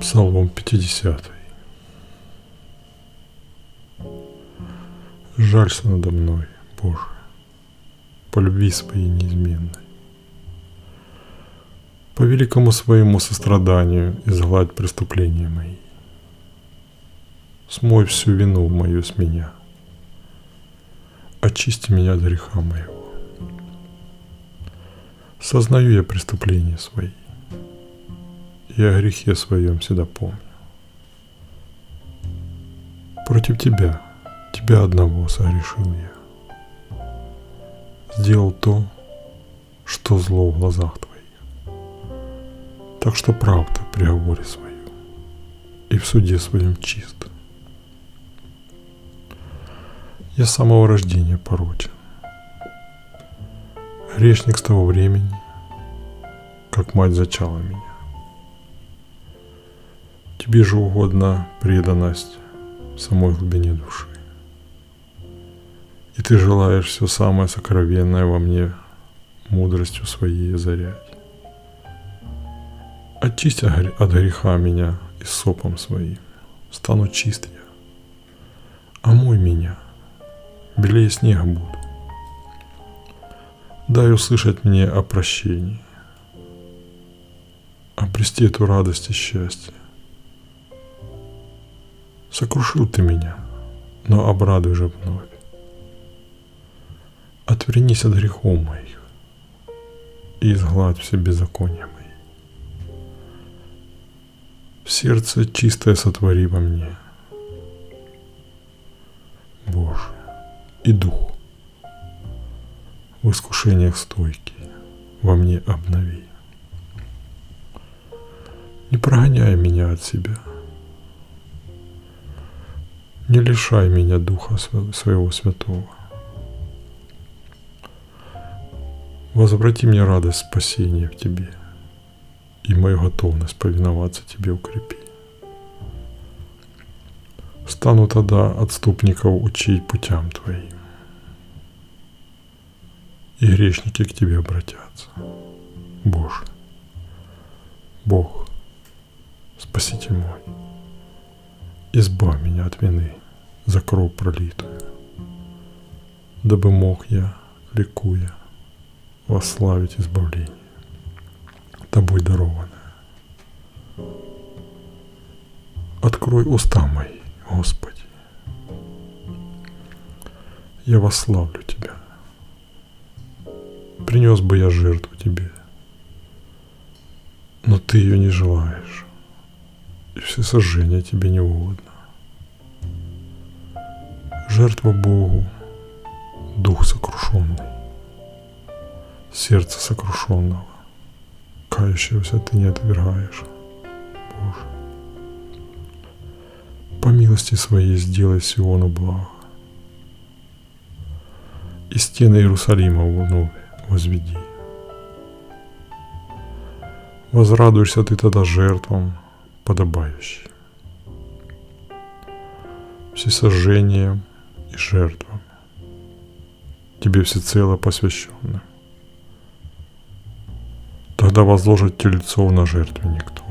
Псалом 50. Жалься надо мной, Боже, по любви своей неизменной. По великому своему состраданию изгладь преступления мои. Смой всю вину мою с меня. Очисти меня от греха моего. Сознаю я преступления свои – и о грехе своем всегда помню. Против тебя, тебя одного согрешил я. Сделал то, что зло в глазах твоих. Так что правда в приговоре свою и в суде своем чист. Я с самого рождения порочен. Грешник с того времени, как мать зачала меня. Тебе же угодна преданность в самой глубине души. И ты желаешь все самое сокровенное во мне мудростью своей озарять. Очисти от греха меня и сопом своим, стану чист я. Омой меня, белее снега буду. Дай услышать мне о прощении, обрести эту радость и счастье, Сокрушил ты меня, но обрадуй же вновь. Отвернись от грехов моих и изгладь все беззакония мои. В сердце чистое сотвори во мне, Боже, и дух в искушениях стойкий во мне обнови. Не прогоняй меня от себя – не лишай меня Духа Своего Святого. Возврати мне радость спасения в Тебе и мою готовность повиноваться Тебе укрепи. Стану тогда отступников учить путям Твоим, и грешники к Тебе обратятся. Боже, Бог, Спаситель мой, избавь меня от вины за кровь пролитую, дабы мог я, ликуя, восславить избавление, тобой дарованное. Открой уста мои, Господи. Я восславлю Тебя. Принес бы я жертву Тебе, но Ты ее не желаешь, и все сожжения Тебе не угодно. Жертва Богу, дух сокрушенный, сердце сокрушенного, кающегося ты не отвергаешь, Боже. По милости своей сделай Сиону благо, и стены Иерусалима вновь возведи. Возрадуешься ты тогда жертвам подобающим. Всесожжением и жертвам, тебе всецело посвященным. Тогда возложит телецов на жертвенник твой.